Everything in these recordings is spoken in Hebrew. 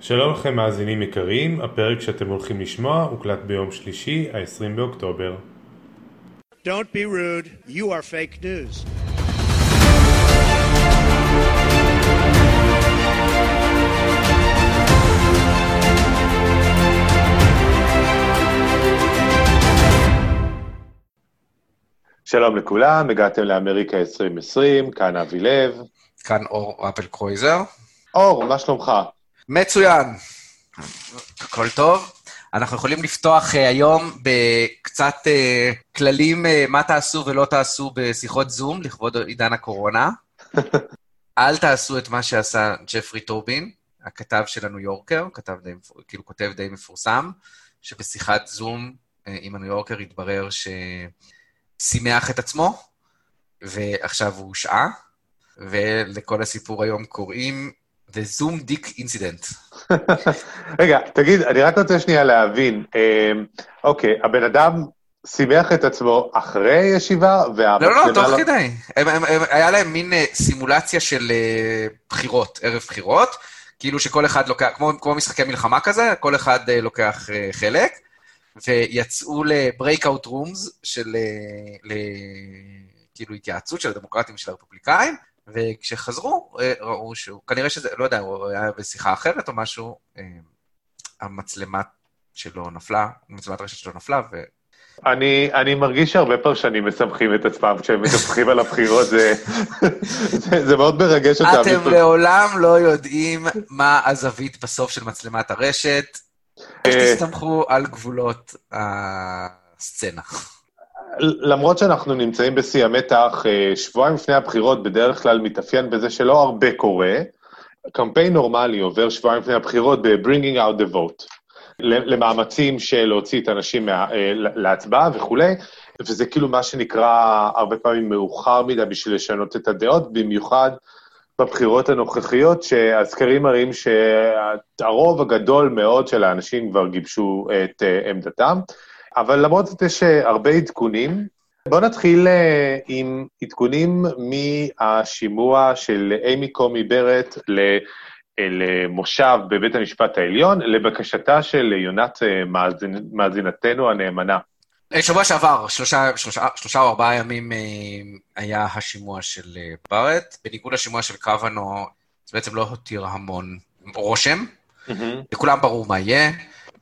שלום לכם מאזינים יקרים, הפרק שאתם הולכים לשמוע הוקלט ביום שלישי, ה-20 באוקטובר. Don't be rude. You are fake news. שלום לכולם, הגעתם לאמריקה 2020, כאן אבי לב. כאן אור אפל קרויזר. אור, מה שלומך? מצוין. הכל טוב. אנחנו יכולים לפתוח uh, היום בקצת uh, כללים uh, מה תעשו ולא תעשו בשיחות זום לכבוד עידן הקורונה. אל תעשו את מה שעשה ג'פרי טובין, הכתב של הניו יורקר, כתב די, כאילו כותב די מפורסם, שבשיחת זום uh, עם הניו יורקר התברר ששימח את עצמו, ועכשיו הוא הושעה, ולכל הסיפור היום קוראים The Zoom Dick Incident. רגע, תגיד, אני רק רוצה שנייה להבין. אה, אוקיי, הבן אדם שימח את עצמו אחרי ישיבה, לא, לא, לא, תוך כדי. הם, הם, הם, היה להם מין uh, סימולציה של uh, בחירות, ערב בחירות, כאילו שכל אחד לוקח, כמו, כמו משחקי מלחמה כזה, כל אחד uh, לוקח חלק, ויצאו ל-breakout rooms של, ל, כאילו התייעצות של הדמוקרטים ושל הרפובליקאים, וכשחזרו, אה, ראו שהוא, כנראה שזה, לא יודע, הוא היה בשיחה אחרת או משהו, אה, המצלמה שלו נפלה, מצלמת הרשת שלו נפלה, ו... אני, אני מרגיש שהרבה פרשנים מסמכים את עצמם כשהם מדווחים על הבחירות, זה, זה, זה מאוד מרגש אותם. אתם לעולם לא יודעים מה הזווית בסוף של מצלמת הרשת. אה, תסתמכו על גבולות הסצנה. למרות שאנחנו נמצאים בשיא המתח, אה, שבועיים לפני הבחירות בדרך כלל מתאפיין בזה שלא הרבה קורה. קמפיין נורמלי עובר שבועיים לפני הבחירות ב-bringing out the vote, למאמצים של להוציא את האנשים מה, אה, להצבעה וכולי, וזה כאילו מה שנקרא הרבה פעמים מאוחר מדי בשביל לשנות את הדעות, במיוחד בבחירות הנוכחיות, שהסקרים מראים שהרוב הגדול מאוד של האנשים כבר גיבשו את אה, עמדתם. אבל למרות זאת יש אה, הרבה עדכונים. בואו נתחיל אה, עם עדכונים מהשימוע של אימי קומי ברט אה, למושב בבית המשפט העליון, לבקשתה של יונת מאזינ, מאזינתנו הנאמנה. שבוע שעבר, שלושה, שלושה, שלושה או ארבעה ימים היה השימוע של ברט. בניגוד לשימוע של קוונו, זה בעצם לא הותיר המון רושם. Mm-hmm. לכולם ברור מה יהיה.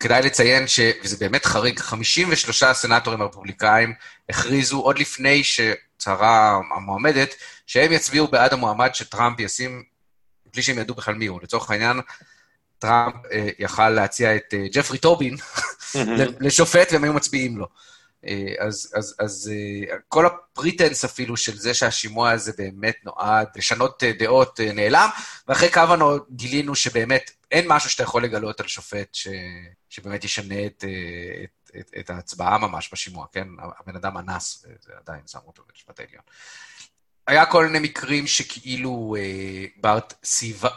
כדאי לציין ש... וזה באמת חריג, 53 סנטורים רפובליקאים הכריזו עוד לפני שהוצהרה המועמדת, שהם יצביעו בעד המועמד שטראמפ ישים, בלי שהם ידעו בכלל מי הוא. לצורך העניין, טראמפ אה, יכל להציע את אה, ג'פרי טובין לשופט, והם היו מצביעים לו. אה, אז, אז, אז אה, כל ה pretense אפילו של זה שהשימוע הזה באמת נועד לשנות אה, דעות נעלם, ואחרי כוונה גילינו שבאמת אין משהו שאתה יכול לגלות על שופט ש, שבאמת ישנה את, את, את, את ההצבעה ממש בשימוע, כן? הבן אדם אנס, ועדיין שמו אותו בבית המשפט העליון. היה כל מיני מקרים שכאילו אה, בארט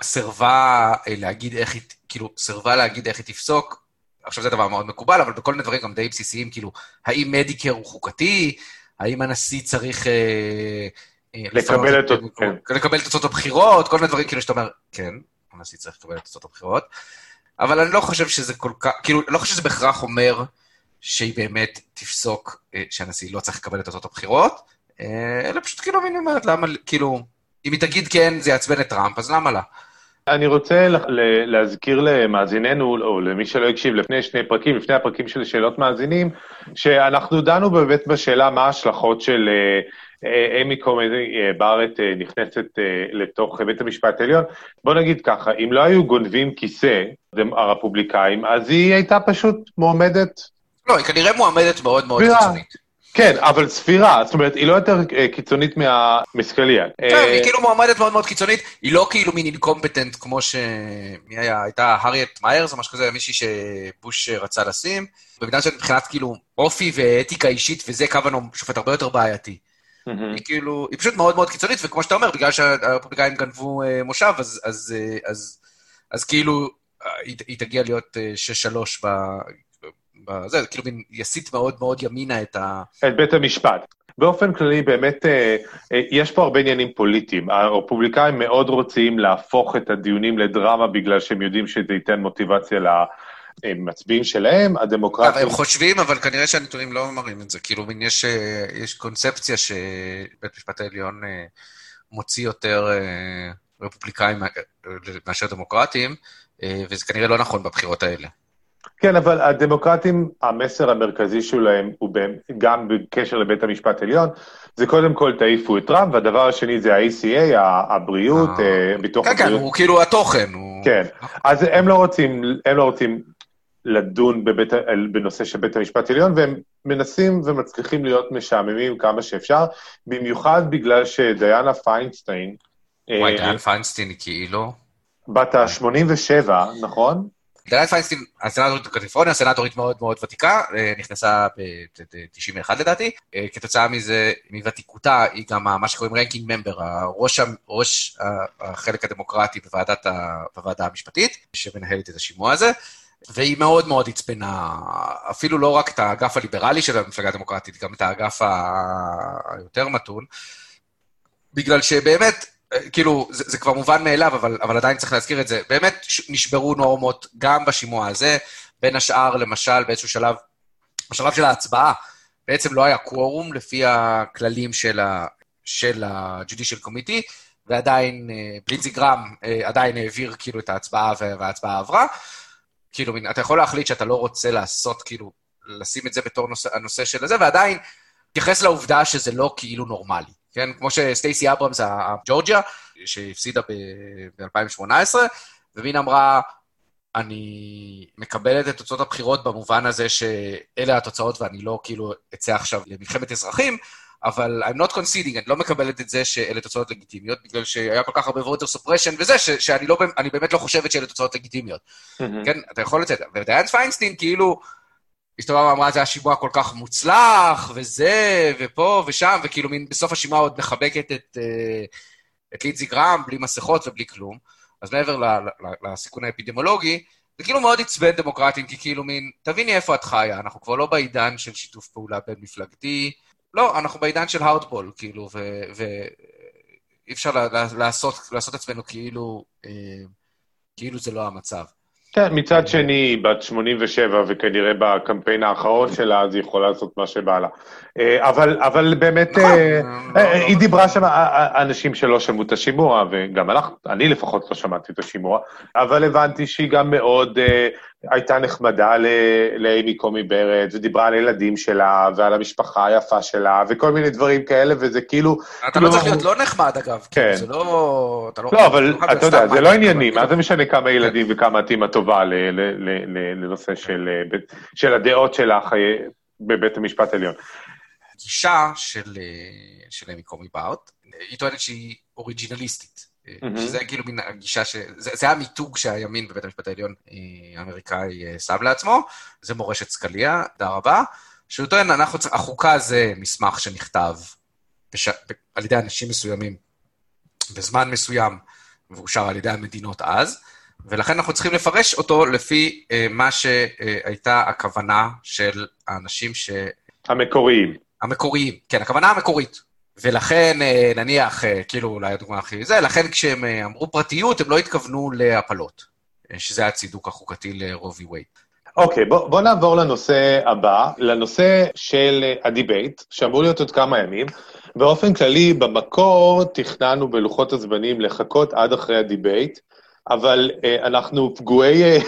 סירבה אה, להגיד איך היא, כאילו, סירבה להגיד איך היא תפסוק, עכשיו זה דבר מאוד מקובל, אבל בכל מיני דברים גם די בסיסיים, כאילו, האם מדיקר הוא חוקתי? האם הנשיא צריך... אה, אה לקבל את, כן. לקבל את תוצאות הבחירות, כל מיני דברים כאילו שאתה אומר, כן, הנשיא צריך לקבל את תוצאות הבחירות, אבל אני לא חושב שזה כל כך, כאילו, לא חושב שזה בהכרח אומר שהיא באמת תפסוק אה, שהנשיא לא צריך לקבל את תוצאות הבחירות, אה, אלא פשוט כאילו, אני אומרת, למה, כאילו, אם היא תגיד כן, זה יעצבן את טראמפ, אז למה לה? אני רוצה להזכיר למאזיננו, או למי שלא הקשיב, לפני שני פרקים, לפני הפרקים של שאלות מאזינים, שאנחנו דנו באמת בשאלה מה ההשלכות של אה, אמי קומי אה, בארט אה, נכנסת לתוך בית המשפט העליון. בוא נגיד ככה, אם לא היו גונבים כיסא, הרפובליקאים, אז היא הייתה פשוט מועמדת... לא, היא כנראה מועמדת מאוד מאוד קיצונית. כן, אבל ספירה, זאת אומרת, היא לא יותר אה, קיצונית מהמסקליה. כן, אה, היא כאילו מועמדת מאוד מאוד קיצונית, היא לא כאילו מין אינקומפטנט כמו ש... מי היה? הייתה הריאט מאיירס או משהו כזה, מישהי שבוש רצה לשים. במידה שמבחינת כאילו אופי ואתיקה אישית וזה, קוונו שופט הרבה יותר בעייתי. היא כאילו, היא פשוט מאוד מאוד קיצונית, וכמו שאתה אומר, בגלל שהרפובליקאים גנבו אה, מושב, אז, אז, אז, אז כאילו, היא תגיע להיות 6-3 בזה, כאילו מין יסיט מאוד מאוד ימינה את ה... את בית המשפט. באופן כללי, באמת, אה, אה, יש פה הרבה עניינים פוליטיים. הרפובליקאים מאוד רוצים להפוך את הדיונים לדרמה בגלל שהם יודעים שזה ייתן מוטיבציה למצביעים שלהם, הדמוקרטים... הם חושבים, אבל כנראה שהנתונים לא מראים את זה. כאילו, יש, יש קונספציה שבית משפט העליון מוציא יותר רפובליקאים מאשר דמוקרטים, וזה כנראה לא נכון בבחירות האלה. כן, אבל הדמוקרטים, המסר המרכזי שלהם הוא גם בקשר לבית המשפט העליון, זה קודם כל תעיפו את טראמפ, והדבר השני זה ה-ACA, הבריאות, אה, אה, ביטוח הבריאות. כן, כן, הוא כאילו התוכן. כן, אז הם לא רוצים, הם לא רוצים לדון בבית, בנושא של בית המשפט העליון, והם מנסים ומצליחים להיות משעממים כמה שאפשר, במיוחד בגלל שדיאנה פיינשטיין... וואי, אה, דיאנה פיינשטיין היא כאילו... בת ה-87, נכון? דלת פיינסטין, הסנטורית בקליפורניה, סנטורית מאוד מאוד ותיקה, אה, נכנסה ב-91 לדעתי. אה, כתוצאה מזה, מוותיקותה, היא גם מה שקוראים ranking member, ראש, החלק הדמוקרטי בוועדה המשפטית, שמנהלת את השימוע הזה. והיא מאוד מאוד עצבנה, אפילו לא רק את האגף הליברלי של המפלגה הדמוקרטית, גם את האגף היותר מתון, בגלל שבאמת, כאילו, זה, זה כבר מובן מאליו, אבל, אבל עדיין צריך להזכיר את זה. באמת נשברו נורמות גם בשימוע הזה, בין השאר, למשל, באיזשהו שלב, בשלב של ההצבעה, בעצם לא היה קוורום לפי הכללים של, ה, של ה-Judicial Committee, ועדיין, בלינזי אה, גרם אה, עדיין העביר כאילו את ההצבעה וההצבעה עברה. כאילו, אתה יכול להחליט שאתה לא רוצה לעשות, כאילו, לשים את זה בתור נושא, הנושא של זה, ועדיין תתייחס לעובדה שזה לא כאילו נורמלי. כן? כמו שסטייסי אברמס, הג'ורג'יה, שהפסידה ב-2018, ומין אמרה, אני מקבלת את תוצאות הבחירות במובן הזה שאלה התוצאות ואני לא כאילו אצא עכשיו למלחמת אזרחים, אבל I'm not conceding, אני לא מקבלת את זה שאלה תוצאות לגיטימיות, בגלל שהיה כל כך הרבה voter suppression וזה, ש- שאני לא, באמת לא חושבת שאלה תוצאות לגיטימיות. Mm-hmm. כן, אתה יכול לצאת. ודיין פיינסטין כאילו, הסתובבה ואמרה, זה היה שימוע כל כך מוצלח, וזה, ופה ושם, וכאילו מין בסוף השימוע עוד מחבקת את, אה, את לידזי גרם בלי מסכות ובלי כלום. אז מעבר לסיכון האפידמולוגי, זה כאילו מאוד עצבן דמוקרטים, כי כאילו מין, תביני איפה את חיה, אנחנו כבר לא בעידן של שיתוף פעולה בין-מפלגתי, לא, אנחנו בעידן של הארדבול, כאילו, ואי אפשר לעשות, לעשות עצמנו כאילו, אה, כאילו זה לא המצב. כן, מצד שני, היא בת 87, וכנראה בקמפיין האחרון שלה, אז היא יכולה לעשות מה שבא לה. אה, אבל, אבל באמת. אה, אה, היא דיברה שם, אנשים שלא שמעו את השימוע, וגם אני לפחות לא שמעתי את השימוע, אבל הבנתי שהיא גם מאוד הייתה נחמדה לאימי קומי ברד, ודיברה על הילדים שלה, ועל המשפחה היפה שלה, וכל מיני דברים כאלה, וזה כאילו... אתה לא צריך להיות לא נחמד, אגב. כאילו, כן. זה לא... לא, לא, אבל אתה יודע, זה לא ענייני, מה זה משנה כמה ילדים וכמה את אימא טובה לנושא של הדעות שלך בבית המשפט העליון. הגישה של אימי קומי בארט, היא טוענת שהיא אוריג'ינליסטית. Mm-hmm. שזה כאילו מין הגישה ש... זה, זה המיתוג שהימין בבית המשפט העליון אה, האמריקאי אה, שם לעצמו, זה מורשת סקליה, תודה רבה. שהוא טוען, אנחנו, החוקה זה מסמך שנכתב בש... על ידי אנשים מסוימים בזמן מסוים, ואושר על ידי המדינות אז, ולכן אנחנו צריכים לפרש אותו לפי אה, מה שהייתה הכוונה של האנשים ש... המקוריים. המקוריים, כן, הכוונה המקורית. ולכן, אה, נניח, אה, כאילו, אולי הדוגמה הכי זה, לכן כשהם אה, אמרו פרטיות, הם לא התכוונו להפלות, שזה הצידוק החוקתי ל Roe v. Wade. אוקיי, okay, בוא, בוא נעבור לנושא הבא, לנושא של ה debate, שאמור להיות עוד כמה ימים. באופן כללי, במקור תכננו בלוחות הזמנים לחכות עד אחרי ה debate, אבל uh, אנחנו פגועי,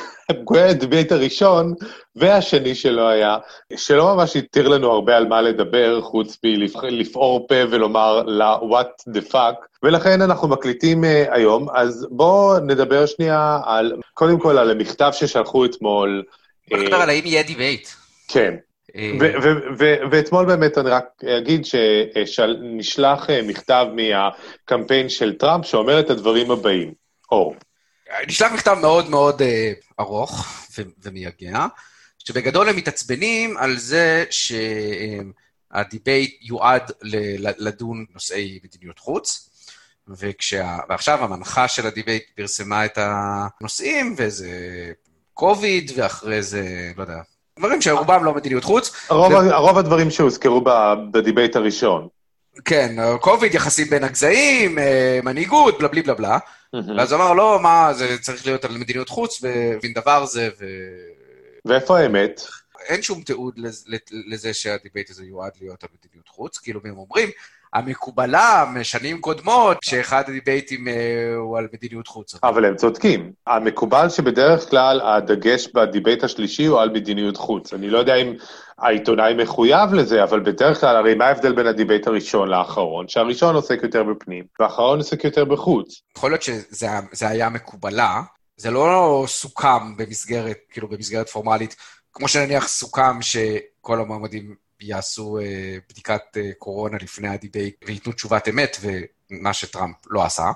פגועי ה debate הראשון והשני שלא היה, שלא ממש התיר לנו הרבה על מה לדבר, חוץ מלפעור פה ולומר לה what the fuck, ולכן אנחנו מקליטים uh, היום, אז בואו נדבר שנייה על, קודם כל על המכתב ששלחו אתמול. נדבר על האם יהיה debate. כן. ואתמול באמת אני רק אגיד שנשלח מכתב מהקמפיין של טראמפ שאומר את הדברים הבאים. אור. נשלח מכתב מאוד מאוד אה, ארוך ומייגע, שבגדול הם מתעצבנים על זה שה debate יועד לדון נושאי מדיניות חוץ, וכשה... ועכשיו המנחה של ה debate פרסמה את הנושאים, וזה קוביד, ואחרי זה, לא יודע, דברים שרובם לא מדיניות חוץ. רוב, ו... רוב הדברים שהוזכרו ב debate הראשון. כן, קוביד, יחסים בין הגזעים, אה, מנהיגות, בלה בלי בלה בלה. ואז הוא אמר, לא, מה, זה צריך להיות על מדיניות חוץ, ובין דבר זה, ו... ואיפה האמת? אין שום תיעוד לזה שה debate הזה יועד להיות על מדיניות חוץ, כאילו, הם אומרים, המקובלה משנים קודמות, שאחד הדיבייטים אה, הוא על מדיניות חוץ. אבל הם צודקים. המקובל שבדרך כלל הדגש ב debate השלישי הוא על מדיניות חוץ. אני לא יודע אם העיתונאי מחויב לזה, אבל בדרך כלל, הרי מה ההבדל בין ה debate הראשון לאחרון? שהראשון עוסק יותר בפנים, והאחרון עוסק יותר בחוץ. יכול להיות שזה היה מקובלה, זה לא סוכם במסגרת, כאילו במסגרת פורמלית, כמו שנניח סוכם שכל המועמדים יעשו אה, בדיקת אה, קורונה לפני ה debate וייתנו תשובת אמת, ומה שטראמפ לא עשה.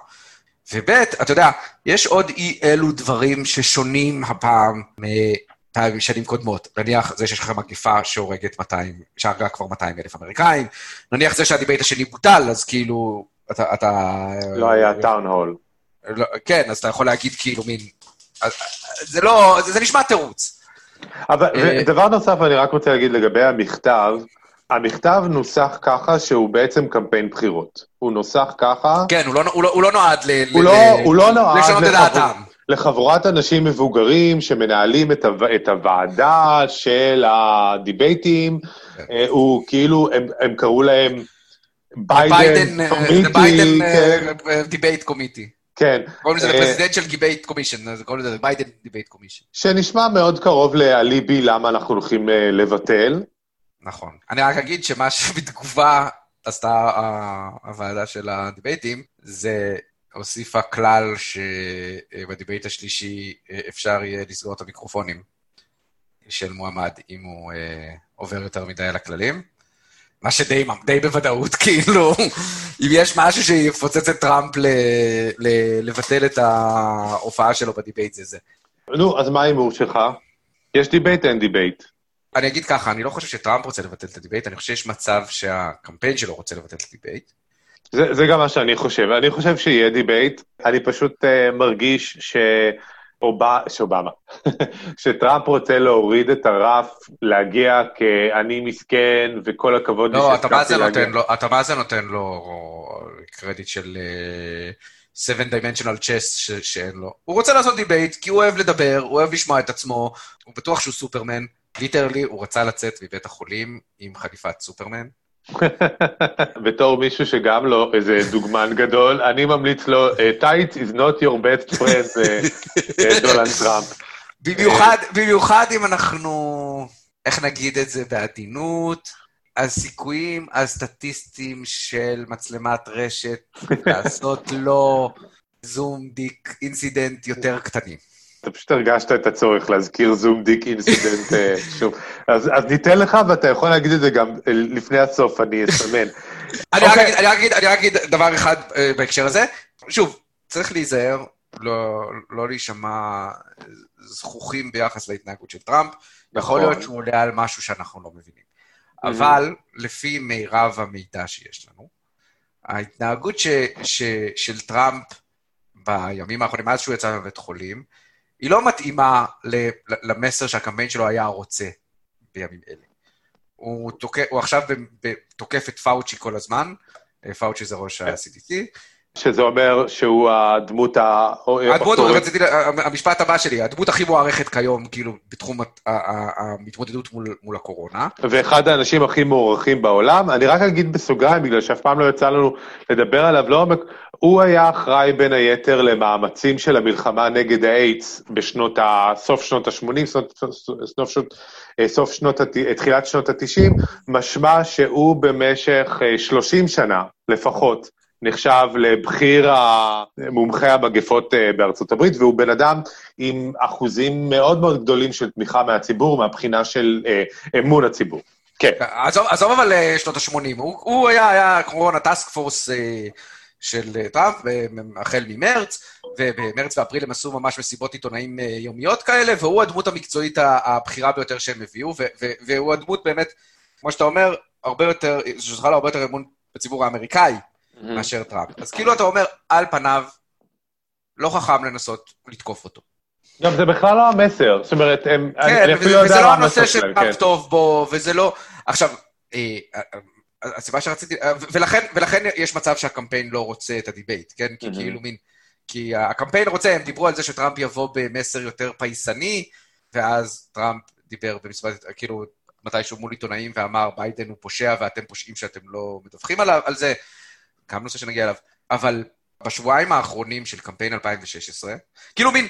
וב', אתה יודע, יש עוד אי אלו דברים ששונים הפעם מפעמים שנים קודמות. נניח זה שיש לך מגיפה שהורגת 200, שהרגה כבר 200 אלף אמריקאים, נניח זה שה debate השני בוטל, אז כאילו, אתה... אתה לא היה טאון הול. לא, כן, אז אתה יכול להגיד כאילו מין... זה לא, זה, זה נשמע תירוץ. אבל אה, דבר נוסף, אני רק רוצה להגיד לגבי המכתב, המכתב נוסח ככה שהוא בעצם קמפיין בחירות. הוא נוסח ככה... כן, הוא לא, הוא לא, הוא לא נועד ל... הוא, ל, לא, ל, הוא לא נועד לחבר, לחבורת אנשים מבוגרים שמנהלים את, הו, את הוועדה של הדיבייטים. כן. אה, הוא כאילו, הם, הם קראו להם Biden committee. Biden debate committee. כן. קוראים לזה presidential debate commission, קוראים לזה Biden debate commission. שנשמע מאוד קרוב לאליבי למה אנחנו הולכים אה, לבטל. נכון. אני רק אגיד שמה שבתגובה עשתה הוועדה של הדיבייטים, זה הוסיפה כלל שב debate השלישי אה, אפשר יהיה לסגור את המיקרופונים של מועמד אם הוא אה, עובר יותר מדי על הכללים. מה שדי די בוודאות, כאילו, אם יש משהו שיפוצץ את טראמפ ל, ל, לבטל את ההופעה שלו ב debate זה זה. נו, אז מה ההימור שלך? יש debate, אין debate. אני אגיד ככה, אני לא חושב שטראמפ רוצה לבטל את ה debate, אני חושב שיש מצב שהקמפיין שלו רוצה לבטל את ה debate. זה, זה גם מה שאני חושב. אני חושב שיהיה debate, אני פשוט uh, מרגיש ש... שאובמה, שטראמפ רוצה להוריד את הרף, להגיע כאני מסכן וכל הכבוד לי לא, שהסכמתי להגיע. לא, אתה מה זה נותן לו קרדיט של uh, seven dimensional chess שאין לו. הוא רוצה לעשות debate כי הוא אוהב לדבר, הוא אוהב לשמוע את עצמו, הוא בטוח שהוא סופרמן. literally, הוא רצה לצאת מבית החולים עם חליפת סופרמן. בתור מישהו שגם לא איזה דוגמן גדול, אני ממליץ לו, טייץ is not your best friend, אה, אה, דונלד טראמפ. במיוחד, במיוחד אם אנחנו, איך נגיד את זה בעדינות, הסיכויים הסטטיסטיים של מצלמת רשת לעשות לו Zoom dick incident יותר קטנים. אתה פשוט הרגשת את הצורך להזכיר Zoom dick incident אה, שוב. אז, אז ניתן לך, ואתה יכול להגיד את זה גם אה, לפני הסוף, אני אסמן. אני, רק אגיד, אני, רק אגיד, אני רק אגיד דבר אחד אה, בהקשר הזה. שוב, צריך להיזהר, לא, לא להישמע זכוכים ביחס להתנהגות של טראמפ. יכול להיות נכון. שהוא עולה על משהו שאנחנו לא מבינים. אבל לפי מירב המידע שיש לנו, ההתנהגות ש, ש, של טראמפ בימים האחרונים, מאז שהוא יצא מבית חולים, היא לא מתאימה למסר שהקמפיין שלו היה רוצה בימים אלה. הוא, תוקף, הוא עכשיו תוקף את פאוצ'י כל הזמן, אה, פאוצ'י זה ראש ה-CDC. שזה אומר שהוא הדמות ה... הדמות, רציתי, המשפט הבא שלי, הדמות הכי מוערכת כיום, כאילו, בתחום ההתמודדות מול, מול הקורונה. ואחד האנשים הכי מוערכים בעולם. אני רק אגיד בסוגריים, בגלל שאף פעם לא יצא לנו לדבר עליו לעומק, הוא היה אחראי בין היתר למאמצים של המלחמה נגד האיידס בשנות ה... סוף שנות ה-80, סוף, סוף, סוף, סוף שנות, תחילת שנות ה-90, משמע שהוא במשך 30 שנה לפחות, נחשב לבכיר מומחי המגפות אה, בארצות הברית, והוא בן אדם עם אחוזים מאוד מאוד גדולים של תמיכה מהציבור, מהבחינה של אה, אמון הציבור. כן. עזוב, אבל אה, שנות ה-80, הוא, הוא היה, היה קורונה טאסק פורס של טראמפ, החל ממרץ, ובמרץ ואפריל הם עשו ממש מסיבות עיתונאים יומיות כאלה, והוא הדמות המקצועית הבכירה ביותר שהם הביאו, והוא הדמות באמת, כמו שאתה אומר, הרבה יותר, שזוכה לו הרבה יותר אמון בציבור האמריקאי. Mm-hmm. מאשר טראמפ. אז כאילו אתה אומר, על פניו, לא חכם לנסות לתקוף אותו. גם זה בכלל לא המסר, זאת אומרת, הם... כן, אני אפילו וזה, לא המסר הנושא שטראמפ כן. טוב בו, וזה לא... עכשיו, אה, אה, הסיבה שרציתי... אה, ולכן, ולכן יש מצב שהקמפיין לא רוצה את הדיבייט, כן? כי מהמם. כאילו מין... כי הקמפיין רוצה, הם דיברו על זה שטראמפ יבוא במסר יותר פייסני, ואז טראמפ דיבר במסיבת, כאילו, מתישהו מול עיתונאים ואמר, ביידן הוא פושע ואתם פושעים שאתם לא מדווחים עליו, על זה, גם נושא שנגיע אליו. אבל בשבועיים האחרונים של קמפיין 2016, כאילו מין,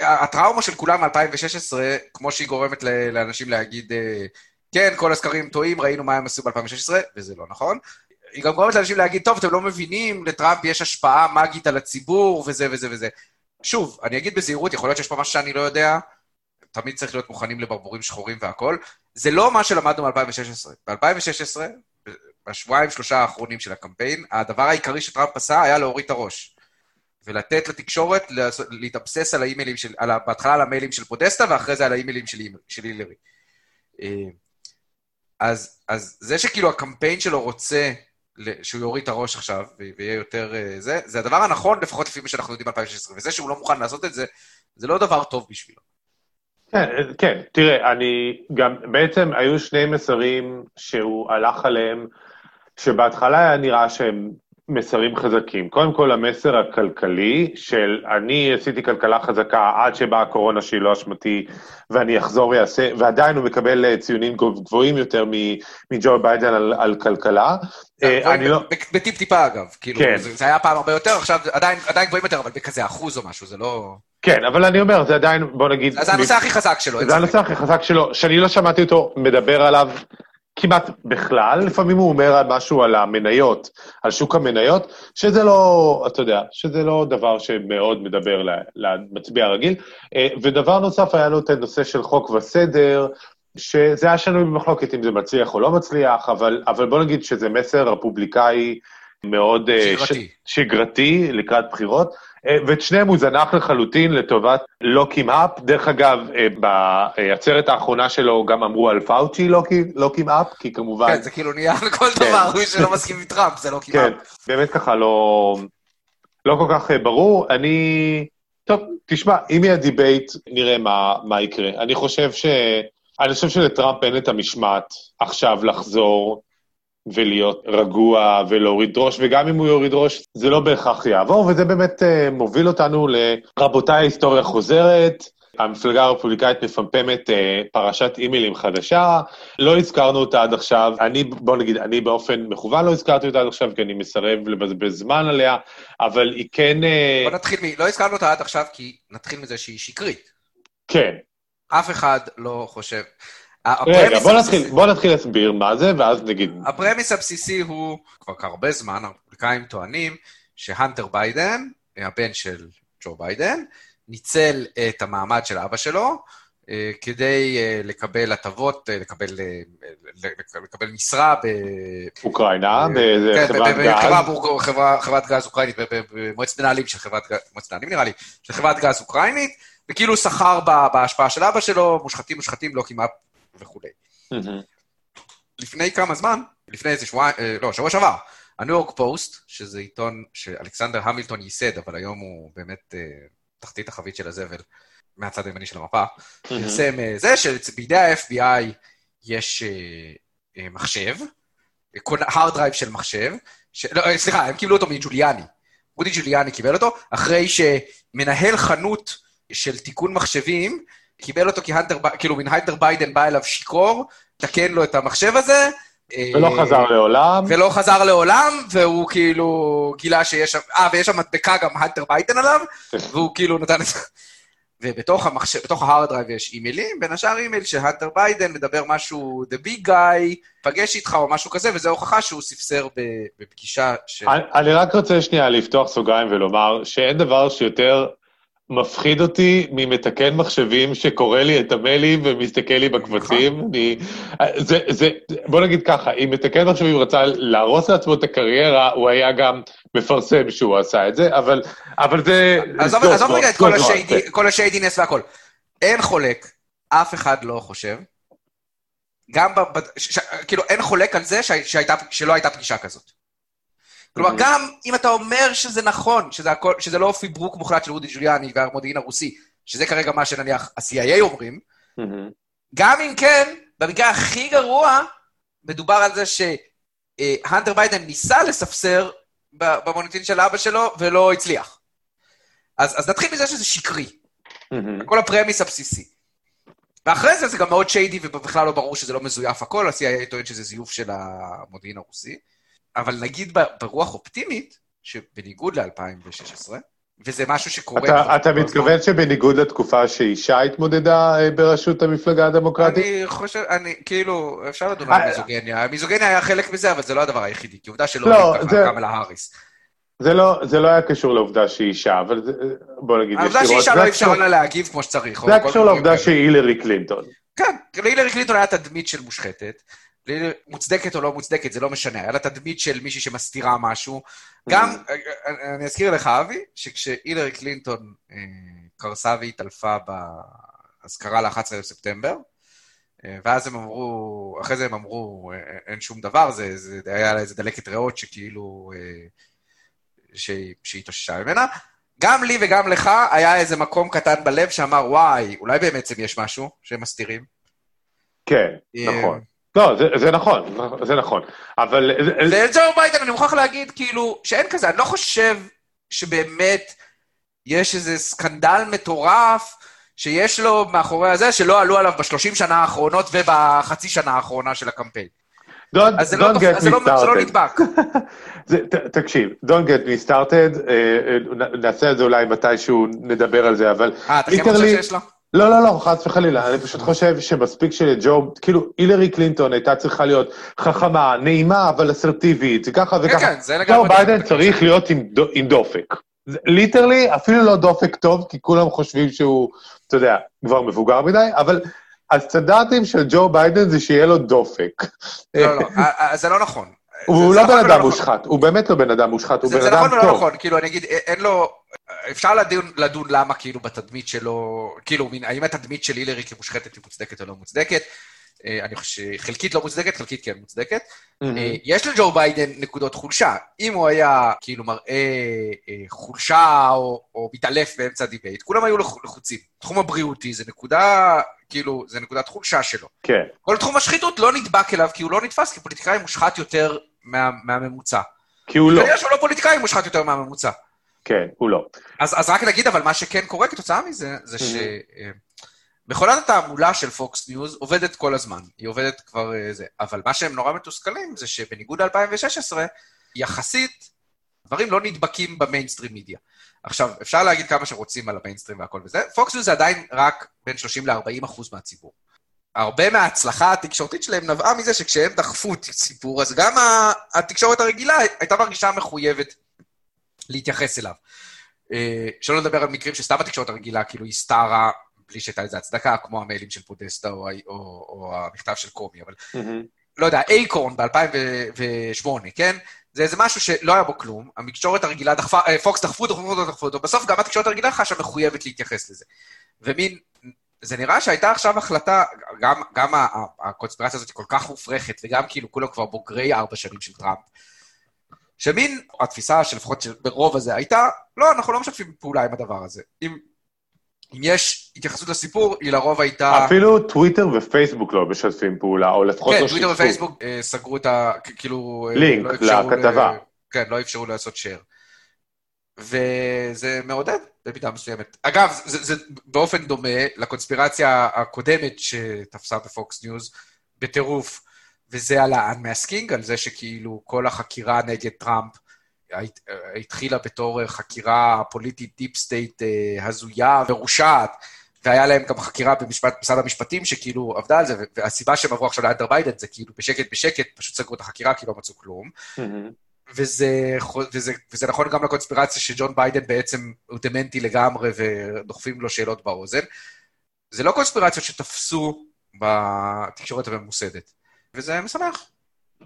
הטראומה של כולם מ-2016, כמו שהיא גורמת לאנשים להגיד, אה, כן, כל הסקרים טועים, ראינו מה הם עשו ב-2016, וזה לא נכון. היא גם גורמת לאנשים להגיד, טוב, אתם לא מבינים, לטראמפ יש השפעה מגית על הציבור, וזה וזה וזה. שוב, אני אגיד בזהירות, יכול להיות שיש פה משהו שאני לא יודע, תמיד צריך להיות מוכנים לברבורים שחורים והכול. זה לא מה שלמדנו מ-2016. ב-2016, בשבועיים, שלושה האחרונים של הקמפיין, הדבר העיקרי שטראמפ עשה היה להוריד את הראש. ולתת לתקשורת להתאבסס על האימיילים של, על, בהתחלה על המיילים של פודסטה, ואחרי זה על האימיילים של, של הילרי. אה, אז, אז זה שכאילו הקמפיין שלו רוצה שהוא יוריד את הראש עכשיו, ויהיה יותר אה, זה, זה הדבר הנכון, לפחות לפי מה שאנחנו יודעים ב-2016. וזה שהוא לא מוכן לעשות את זה, זה לא דבר טוב בשבילו. כן, כן, תראה, אני גם, בעצם היו שני מסרים שהוא הלך עליהם, שבהתחלה היה נראה שהם מסרים חזקים. קודם כל, המסר הכלכלי של אני עשיתי כלכלה חזקה עד שבאה הקורונה שהיא לא אשמתי, ואני אחזור ואעשה, ועדיין הוא מקבל אה, ציונים גבוהים יותר מג'ו ביידן על, על כלכלה. אה, אני לא... בטיפ-טיפה אגב, כאילו, כן. זה, זה היה פעם הרבה יותר, עכשיו עדיין, עדיין גבוהים יותר, אבל בכזה אחוז או משהו, זה לא... כן, אבל אני אומר, זה עדיין, בוא נגיד... זה הנושא הכי חזק שלו. זה. הנושא הכי חזק שלו, שאני לא שמעתי אותו מדבר עליו כמעט בכלל, לפעמים הוא אומר על משהו על המניות, על שוק המניות, שזה לא, אתה יודע, שזה לא דבר שמאוד מדבר למצביע הרגיל. אה, ודבר נוסף, היה לו את הנושא של חוק וסדר, שזה היה שנוי במחלוקת אם זה מצליח או לא מצליח, אבל, אבל בוא נגיד שזה מסר רפובליקאי מאוד... אה, שגרתי. ש- שגרתי לקראת בחירות. אה, ואת שניהם הוא זנח לחלוטין לטובת לוקים אפ. דרך אגב, אה, בעצרת האחרונה שלו גם אמרו על פאוצ'י לוקים אפ, כי כמובן... כן, זה כאילו נהיה על כל דבר, מי שלא מסכים עם טראמפ, זה לא כן, כמעט. באמת ככה לא, לא כל כך ברור. אני... טוב, תשמע, אם יהיה דיבייט, נראה מה, מה יקרה. אני חושב ש... אני חושב שלטראמפ אין את המשמעת עכשיו לחזור ולהיות רגוע ולהוריד ראש, וגם אם הוא יוריד ראש, זה לא בהכרח יעבור, וזה באמת uh, מוביל אותנו לרבותיי, ההיסטוריה חוזרת. המפלגה הרפובליקאית מפמפמת uh, פרשת אימיילים חדשה, לא הזכרנו אותה עד עכשיו, אני, בוא נגיד, אני באופן מכוון לא הזכרתי אותה עד עכשיו, כי אני מסרב לבזבז זמן עליה, אבל היא כן... Uh, בוא נתחיל מ... לא הזכרנו אותה עד עכשיו, כי נתחיל מזה שהיא שקרית. כן. אף אחד לא חושב... רגע, בוא נתחיל, בוא נתחיל להסביר מה זה, ואז נגיד... הפרמיס הבסיסי הוא, כבר הרבה זמן, הרפובליקאים טוענים שהנטר ביידן, הבן של ג'ו ביידן, ניצל את המעמד של אבא שלו אה, כדי אה, לקבל הטבות, אה, לקבל, לקבל משרה ב... אוקראינה, באיזה כן, גז. חברת גז אוקראינית, במועצת מנהלים של חברת גז, מועצת מנהלים נראה לי, של חברת גז אוקראינית, וכאילו שכר בהשפעה של אבא שלו, מושחתים מושחתים, לא כמעט וכולי. לפני כמה זמן, לפני איזה שבועיים, אה, לא, שבוע שעבר, הניו יורק פוסט, שזה עיתון שאלכסנדר המילטון ייסד, אבל היום הוא באמת אה, תחתית החבית של הזבל, מהצד הימני של המפה, פרסם אה, זה שבידי ה-FBI יש מחשב, hard drive של מחשב, ש... לא, סליחה, הם קיבלו אותו מג'וליאני. רודי ג'וליאני קיבל אותו, אחרי שמנהל חנות של תיקון מחשבים, קיבל אותו כי הנטר, כאילו, מן הנטר ביידן בא אליו שיכור, תקן לו את המחשב הזה. אה, ולא חזר לעולם. ולא חזר לעולם, והוא כאילו גילה שיש שם, אה, ויש שם מדבקה גם הנטר ביידן עליו, והוא כאילו נתן את זה. ובתוך המחשב, בתוך ה hard drive יש אימיילים, בין השאר אימייל שהנטר ביידן מדבר משהו, the big guy, פגש איתך או משהו כזה, וזו הוכחה שהוא ספסר בפגישה של... אני- אני רק רוצה שנייה לפתוח סוגריים ולומר שאין דבר שיותר מפחיד אותי ממתקן מחשבים שקורא לי את המיילים ומסתכל לי בקבצים. אני, זה, זה, בוא נגיד ככה, אם מתקן מחשבים רצה להרוס לעצמו את הקריירה, הוא היה גם מפרסם שהוא עשה את זה, אבל, אבל זה... עזוב עזוב לא- רגע את לא כל השיידי- כל השיידינס והכל. אין חולק, אף אחד לא חושב, גם, ב- ב- ש- ש- כאילו, אין חולק על זה שהי- שהייתה- שלא הייתה פגישה כזאת. כלומר, גם אם אתה אומר שזה נכון, שזה, הכל, שזה לא פיברוק מוחלט של רודי ג'וליאני והמודיעין הרוסי, שזה כרגע מה שנניח ה-CIA אומרים. גם אם כן, במקרה הכי גרוע, מדובר על זה שהנטר ביידן ניסה לספסר במוניטין של אבא שלו ולא הצליח. אז, אז נתחיל מזה שזה שקרי. כל הפרמיס הבסיסי. ואחרי זה זה גם מאוד שיידי ובכלל לא ברור שזה לא מזויף הכל, ה-CIA טוען שזה זיוף של המודיעין הרוסי. אבל נגיד ברוח אופטימית, שבניגוד ל-2016, וזה משהו שקורה... אתה, אתה. מתכוון שבניגוד לתקופה שאישה התמודדה אה, בראשות המפלגה הדמוקרטית? אני חושב, אני, כאילו, אפשר לדון אה, על מיזוגניה. המיזוגניה היה חלק מזה, אבל זה לא הדבר היחידי, כי עובדה שלא לא, זה- גם על ההאריס. זה לא, זה לא היה קשור לעובדה שהיא אישה, אבל זה, בוא נגיד העובדה שאישה זה לא אפשר לה להגיב כמו שצריך. זה היה קשור לעובדה כאלה. שהיא הילרי קלינטון. כן, להילרי קלינטון היה תדמית של מושחתת. מוצדקת או לא מוצדקת, זה לא משנה. היה לה תדמית של מישהי שמסתירה משהו. גם, Mm-hmm. אני אזכיר לך, אבי, שכשהילרי קלינטון אה, קרסה והתעלפה באזכרה ל-11 בספטמבר, אה, ואז הם אמרו, אחרי זה הם אמרו, אה, אין שום דבר, זה, זה היה לה איזה דלקת ריאות שכאילו, אה, שהיא התאוששה ממנה. גם לי וגם לך היה איזה מקום קטן בלב שאמר, וואי, אולי בעצם יש משהו שהם מסתירים. כן, אה, נכון. לא, זה, זה נכון, זה נכון. אבל... זה- וג'ו ביידן, אני מוכרח להגיד, כאילו, שאין כזה, אני לא חושב שבאמת יש איזה סקנדל מטורף שיש לו מאחורי הזה, שלא עלו עליו בשלושים שנה האחרונות ובחצי שנה האחרונה של הקמפיין. don't, אז לא, don't תופ- get אז לא, me זה לא started. נדבק. זה, ת, תקשיב, don't get me started, נ- נעשה את זה אולי מתישהו נדבר על זה, אבל... אה, אתה כן חושב שיש לו? לא, לא, לא, חס וחלילה, אני פשוט חושב שמספיק שלג'ו, כאילו, הילרי קלינטון הייתה צריכה להיות חכמה, נעימה, אבל אסרטיבית, ככה וככה. כן, זה לגמרי ג'ו ביידן. צריך להיות עם, דו- עם דופק. literally, אפילו לא דופק טוב, כי כולם חושבים שהוא, אתה יודע, כבר מבוגר מדי, אבל הסטנדרטים של ג'ו ביידן זה שיהיה לו דופק. לא, לא, אה, אה, זה לא נכון. הוא זה לא נכון בן אדם נכון. מושחת, הוא באמת לא בן אדם מושחת, הוא זה, בן זה אדם נכון ולא טוב. נכון, כאילו, אני אגיד, א- אין לו... אפשר לדון, לדון למה, כאילו, בתדמית שלו, כאילו, מין, האם התדמית של הילרי כמושחתת היא מוצדקת או לא מוצדקת. אה, אני חושב שחלקית לא מוצדקת, חלקית כן מוצדקת. אה, יש לג'ו ביידן נקודות חולשה. אם הוא היה, כאילו, מראה אה, חולשה או, או מתעלף באמצע הדיבייט, כולם היו לחו- לחוצים. תחום הבריאותי זה נקודה, כאילו, זה נקודת חולשה שלו. כן, כל תחום השחיתות לא נדבק אליו, כי הוא לא נתפס כפוליטיקאי מושחת יותר מה, מהממוצע. כי הוא לא, כנראה שהוא לא פוליטיקאי מושחת יותר מהממוצע. כן, הוא לא. אז, אז רק נגיד, אבל מה שכן קורה כתוצאה מזה, זה שמכונת התעמולה של פוקס ניוז עובדת כל הזמן. היא עובדת כבר אה, זה. אבל מה שהם נורא מתוסכלים זה שבניגוד ל-2016, יחסית, דברים לא נדבקים ב mainstream media. עכשיו, אפשר להגיד כמה שרוצים על המיינסטרים והכל וזה, פוקס ניוז זה עדיין רק בין 30 ל-40 אחוז מהציבור. הרבה מההצלחה התקשורתית שלהם נבעה מזה שכשהם דחפו את סיפור, אז גם התקשורת הרגילה הייתה מרגישה מחויבת להתייחס אליו. אה, שלא לדבר על מקרים שסתם התקשורת הרגילה כאילו הסתערה בלי שהייתה איזו הצדקה, כמו המיילים של פודסטה או, או, או המכתב של קומי, אבל מהמם. לא יודע, אייקורן ב-2008, כן? זה איזה משהו שלא היה בו כלום, התקשורת הרגילה דחפה, אה, פוקס דחפו, דחפו אותו, דחפו אותו, בסוף גם התקשורת הרגילה חשה מחויבת להתייחס לזה. ומין, זה נראה שהייתה עכשיו החלטה, גם, גם הקונספירציה הזאת היא כל כך מופרכת, וגם כאילו כולם כבר בוגרי ארבע שנים של טראמפ, שמין, התפיסה שלפחות של- ברוב הזה הייתה, לא, אנחנו לא משתפים פעולה עם הדבר הזה. אם, אם יש התייחסות לסיפור, היא לרוב הייתה... אפילו טוויטר ופייסבוק לא משתפים פעולה, או לפחות כן, לא טוויטר שיתפו. ופייסבוק אה, סגרו את ה... כאילו... אה, לינק לא אפשרו ל- לכתבה. כן, לא אפשרו לעשות share. וזה מעודד במידה מסוימת. אגב, זה, זה באופן דומה לקונספירציה הקודמת שתפסה בפוקס ניוז בטירוף, וזה על ה-unmasking, על זה שכאילו כל החקירה נגד טראמפ הת- התחילה בתור חקירה פוליטית deep state אה, הזויה מרושעת, והיה להם גם חקירה במשפט, משרד המשפטים שכאילו עבדה על זה, והסיבה שהם עברו עכשיו להנטר ביידן זה כאילו בשקט בשקט, פשוט סגרו את החקירה כי לא מצאו כלום. מהמם. וזה, וזה, וזה נכון גם לקונספירציה שג'ו ביידן בעצם הוא דמנטי לגמרי ודוחפים לו שאלות באוזן. זה לא קונספירציות שתפסו בתקשורת הממוסדת, וזה משמח.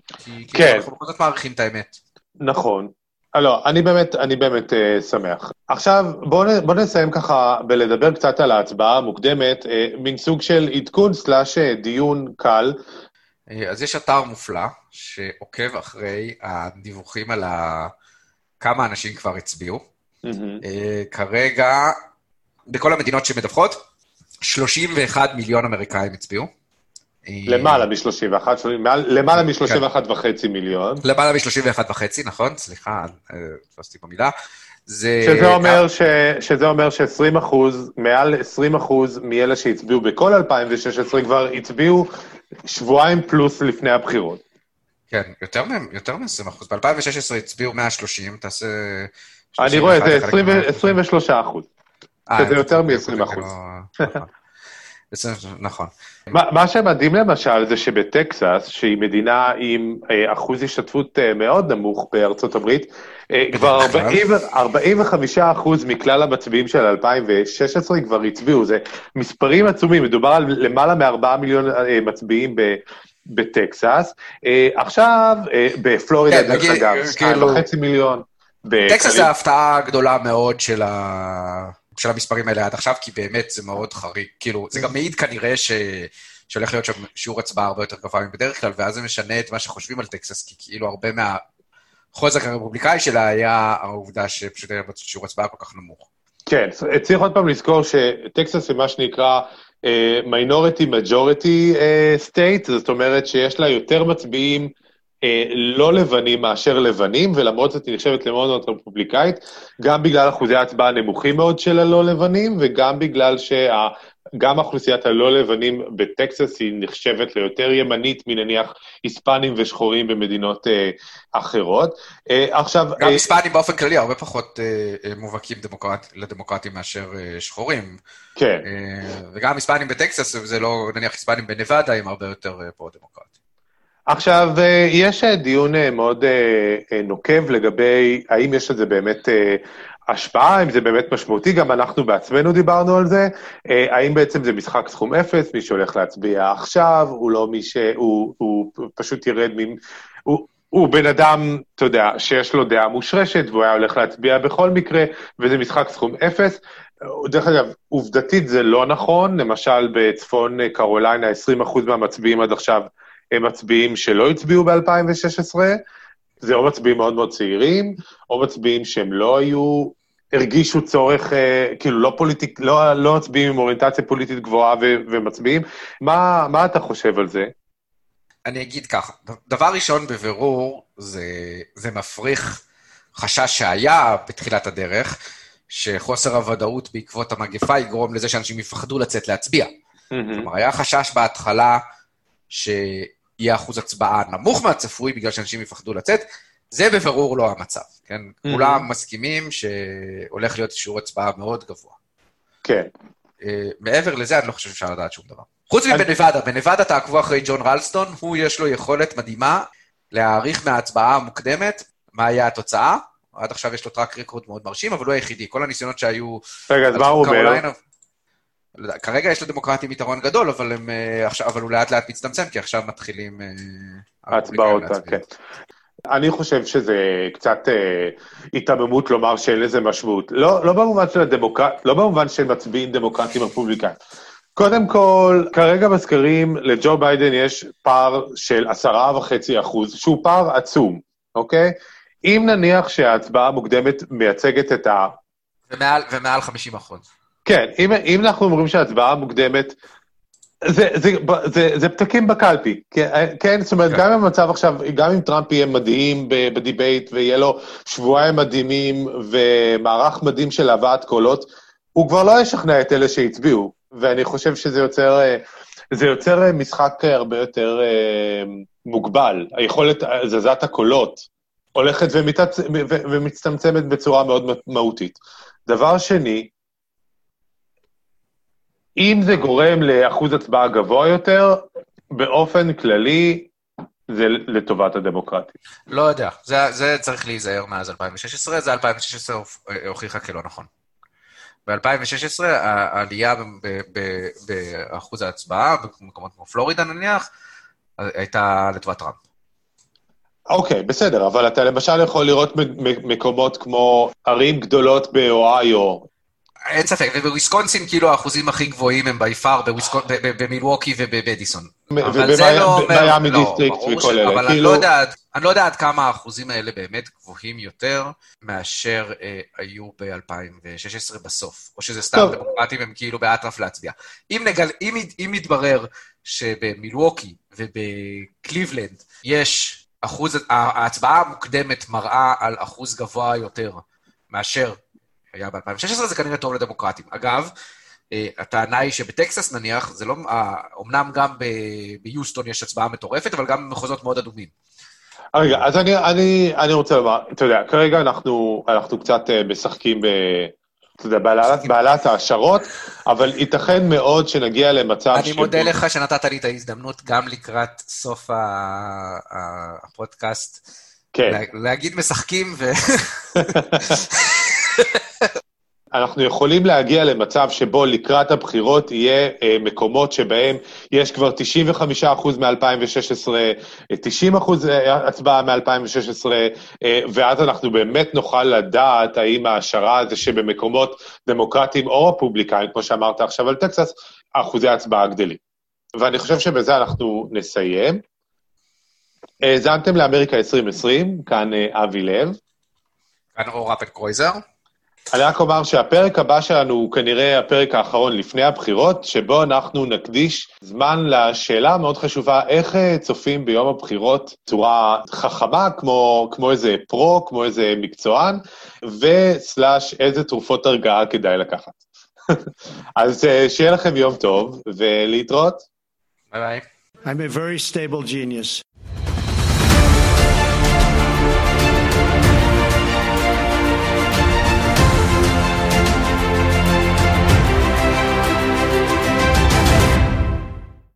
כי, כי כן. אנחנו בכל זאת מעריכים את האמת. נכון. אה, לא, אני באמת, אני באמת uh, שמח. עכשיו, בואו בוא נסיים ככה בלדבר קצת על ההצבעה המוקדמת, uh, מין סוג של עדכון סלאש אה, דיון קל. אה, אז יש אתר מופלא שעוקב אחרי הדיווחים על ה... כמה אנשים כבר הצביעו. אה, כרגע בכל המדינות שמדווחות, 31 מיליון אמריקאים הצביעו. למעלה מ-31, למעלה מ-31 וחצי מיליון. למעלה מ-31 וחצי, נכון, סליחה, תפסתי במילה. זה... שזה אומר, ש... שזה אומר ש-20 אחוז, מעל 20 אחוז מאלה שהצביעו בכל 2016 כבר הצביעו שבועיים פלוס לפני הבחירות. כן, יותר מ-20 אחוז. ב-2016 הצביעו 130, תעשה... אני רואה, זה 20, 23 אחוז. שזה יותר מ-20 אחוז. נכון. מה, מה שמדהים למשל זה שבטקסס, שהיא מדינה עם אה, אחוז השתתפות אה, מאוד נמוך בארצות הברית, אה, כבר 40, 45 אחוז מכלל המצביעים של 2016 כבר הצביעו, זה מספרים עצומים, מדובר על למעלה מ-4 מיליון אה, מצביעים ב... בטקסס, אה, עכשיו אה, בפלורידה, כן, דרך אגב, 2.5 כאילו, מיליון. טקסס זה ההפתעה הגדולה מאוד של ה... של המספרים האלה עד עכשיו, כי באמת זה מאוד חריג. כאילו, זה גם מעיד כנראה ש... שהולך להיות שם שיעור הצבעה הרבה יותר גבוה מבדרך כלל, ואז זה משנה את מה שחושבים על טקסס, כי כאילו הרבה מהחוזק הרפובליקאי שלה היה העובדה שפשוט היה שיעור הצבעה כל כך נמוך. כן, צריך עוד פעם לזכור שטקסס זה מה שנקרא minority majority state, זאת אומרת שיש לה יותר מצביעים לא לבנים מאשר לבנים, ולמרות זאת היא נחשבת למאוד מאוד רפובליקאית, גם בגלל אחוזי ההצבעה הנמוכים מאוד של הלא לבנים, וגם בגלל שגם אוכלוסיית הלא לבנים בטקסס היא נחשבת ליותר ימנית מנניח היספנים ושחורים במדינות אה, אחרות. אה, עכשיו... גם אה, היספנים באופן כללי הרבה פחות אה, אה, מובהקים דמוקרט, לדמוקרטים מאשר אה, שחורים. כן. אה, וגם היספנים בטקסס, זה לא, נניח היספנים בנבדה, הם הרבה יותר אה, פרו-דמוקרטים. עכשיו, אה, יש אה, דיון אה, מאוד נוקב לגבי האם יש לזה באמת השפעה, אם זה באמת משמעותי, גם אנחנו בעצמנו דיברנו על זה, האם בעצם זה משחק סכום אפס, מי שהולך להצביע עכשיו, הוא לא מי ש... הוא, הוא פשוט ירד מ... הוא, הוא בן אדם, אתה יודע, שיש לו דעה מושרשת, והוא היה הולך להצביע בכל מקרה, וזה משחק סכום אפס. דרך אגב, עובדתית זה לא נכון, למשל בצפון קרוליינה, 20% מהמצביעים עד עכשיו מצביעים שלא הצביעו ב-2016, זה או מצביעים מאוד מאוד צעירים, או מצביעים שהם לא היו, הרגישו צורך, אה, כאילו לא פוליטיק, לא, לא מצביעים עם אוריינטציה פוליטית גבוהה ו, ומצביעים. מה, מה אתה חושב על זה? אני אגיד ככה, דבר ראשון בבירור, זה, זה מפריך חשש שהיה בתחילת הדרך, שחוסר הוודאות בעקבות המגפה יגרום לזה שאנשים יפחדו לצאת להצביע. Mm-hmm. כלומר, היה חשש בהתחלה שיהיה אחוז הצבעה נמוך מהצפוי בגלל שאנשים יפחדו לצאת, זה בבירור לא המצב, כן? Mm-hmm. כולם מסכימים שהולך להיות שיעור הצבעה מאוד גבוה. כן. Uh, מעבר לזה, אני לא חושב שאפשר לדעת שום דבר. חוץ אני... מבנבדה, בנבדה תעקבו אחרי ג'ון רלסטון, הוא יש לו יכולת מדהימה להעריך מההצבעה המוקדמת מה היה התוצאה. עד עכשיו יש לו טראק ריקורד מאוד מרשים, אבל הוא היחידי. כל הניסיונות שהיו... רגע, אז מה הוא אומר? כרגע יש לדמוקרטים יתרון גדול, אבל, הם, אה, עכשיו, אבל הוא לאט לאט מצטמצם, כי עכשיו מתחילים... אה, הצבעות, כן. אני חושב שזה קצת אה, היתממות לומר שאין לזה משמעות. לא, לא במובן של הדמוקרט... לא במובן של מצביעים דמוקרטים רפובליקאים. קודם כל, כרגע בסקרים לג'ו ביידן יש פער של עשרה וחצי אחוז, שהוא פער עצום, אוקיי? אם נניח שההצבעה המוקדמת מייצגת את ה... ומעל, ומעל 50 אחוז. כן, אם, אם אנחנו אומרים שההצבעה מוקדמת, זה, זה, זה, זה פתקים בקלפי, כן? זאת אומרת, כן. גם אם המצב עכשיו, גם אם טראמפ יהיה מדהים ב debate ויהיה לו שבועיים מדהימים ומערך מדהים של הבאת קולות, הוא כבר לא ישכנע את אלה שהצביעו, ואני חושב שזה יוצר, זה יוצר משחק הרבה יותר אה, מוגבל. היכולת, הזזת הקולות הולכת ומצטמצמת בצורה מאוד מהותית. דבר שני, אם זה גורם לאחוז הצבעה גבוה יותר, באופן כללי, זה לטובת הדמוקרטיה. לא יודע, זה, זה צריך להיזהר מאז 2016, זה 2016 הוכיחה כלא נכון. ב-2016 העלייה באחוז ההצבעה, במקומות כמו פלורידה נניח, הייתה לטובת טראמפ. אוקיי, okay, בסדר, אבל אתה למשל יכול לראות מקומות כמו ערים גדולות באוהיו, אין ספק, ובוויסקונסין כאילו האחוזים הכי גבוהים הם בי פאר במילווקי ובמדיסון. ובמיאמי לא, district וכל אלה. אבל אני לא יודע אני לא יודע עד כמה האחוזים האלה באמת גבוהים יותר מאשר אה, היו ב-2016 בסוף, או שזה סתם דמוקרטים הם כאילו באטרף להצביע. אם, נגל, אם, אם יתברר שבמילווקי ובקליבלנד יש אחוז, ההצבעה המוקדמת מראה על אחוז גבוה יותר מאשר היה ב-2016, זה כנראה טוב לדמוקרטים. אגב, אה, הטענה היא שבטקסס נניח, זה לא, אמנם גם ביוסטון יש הצבעה מטורפת, אבל גם במחוזות מאוד אדומים. רגע, אז אני, אני, אני רוצה לומר, אתה יודע, כרגע אנחנו, אנחנו קצת אה, משחקים ב... אתה יודע, בעלת, בעלת ההשערות, אבל ייתכן מאוד שנגיע למצב אני מודה לך שנתת לי את ההזדמנות גם לקראת סוף הפודקאסט. כן. להגיד משחקים ו... אנחנו יכולים להגיע למצב שבו לקראת הבחירות יהיה אה, מקומות שבהם יש כבר 95% מ-2016, 90% אה, הצבעה מ-2016, אה, ואז אנחנו באמת נוכל לדעת האם ההשערה הזה שבמקומות דמוקרטיים או רפובליקאים, כמו שאמרת עכשיו על טקסס, אחוזי ההצבעה גדלים. ואני חושב שבזה אנחנו נסיים. האזנתם לאמריקה 2020, כאן אבי לב. כאן אור אפל קרויזר. אני רק אומר שהפרק הבא שלנו הוא כנראה הפרק האחרון לפני הבחירות, שבו אנחנו נקדיש זמן לשאלה המאוד חשובה, איך אה, צופים ביום הבחירות בצורה חכמה, כמו, כמו איזה פרו, כמו איזה מקצוען, וסלאש איזה תרופות הרגעה כדאי לקחת. אז אה, שיהיה לכם יום טוב, ולהתראות. ביי ביי. I'm a very stable genius.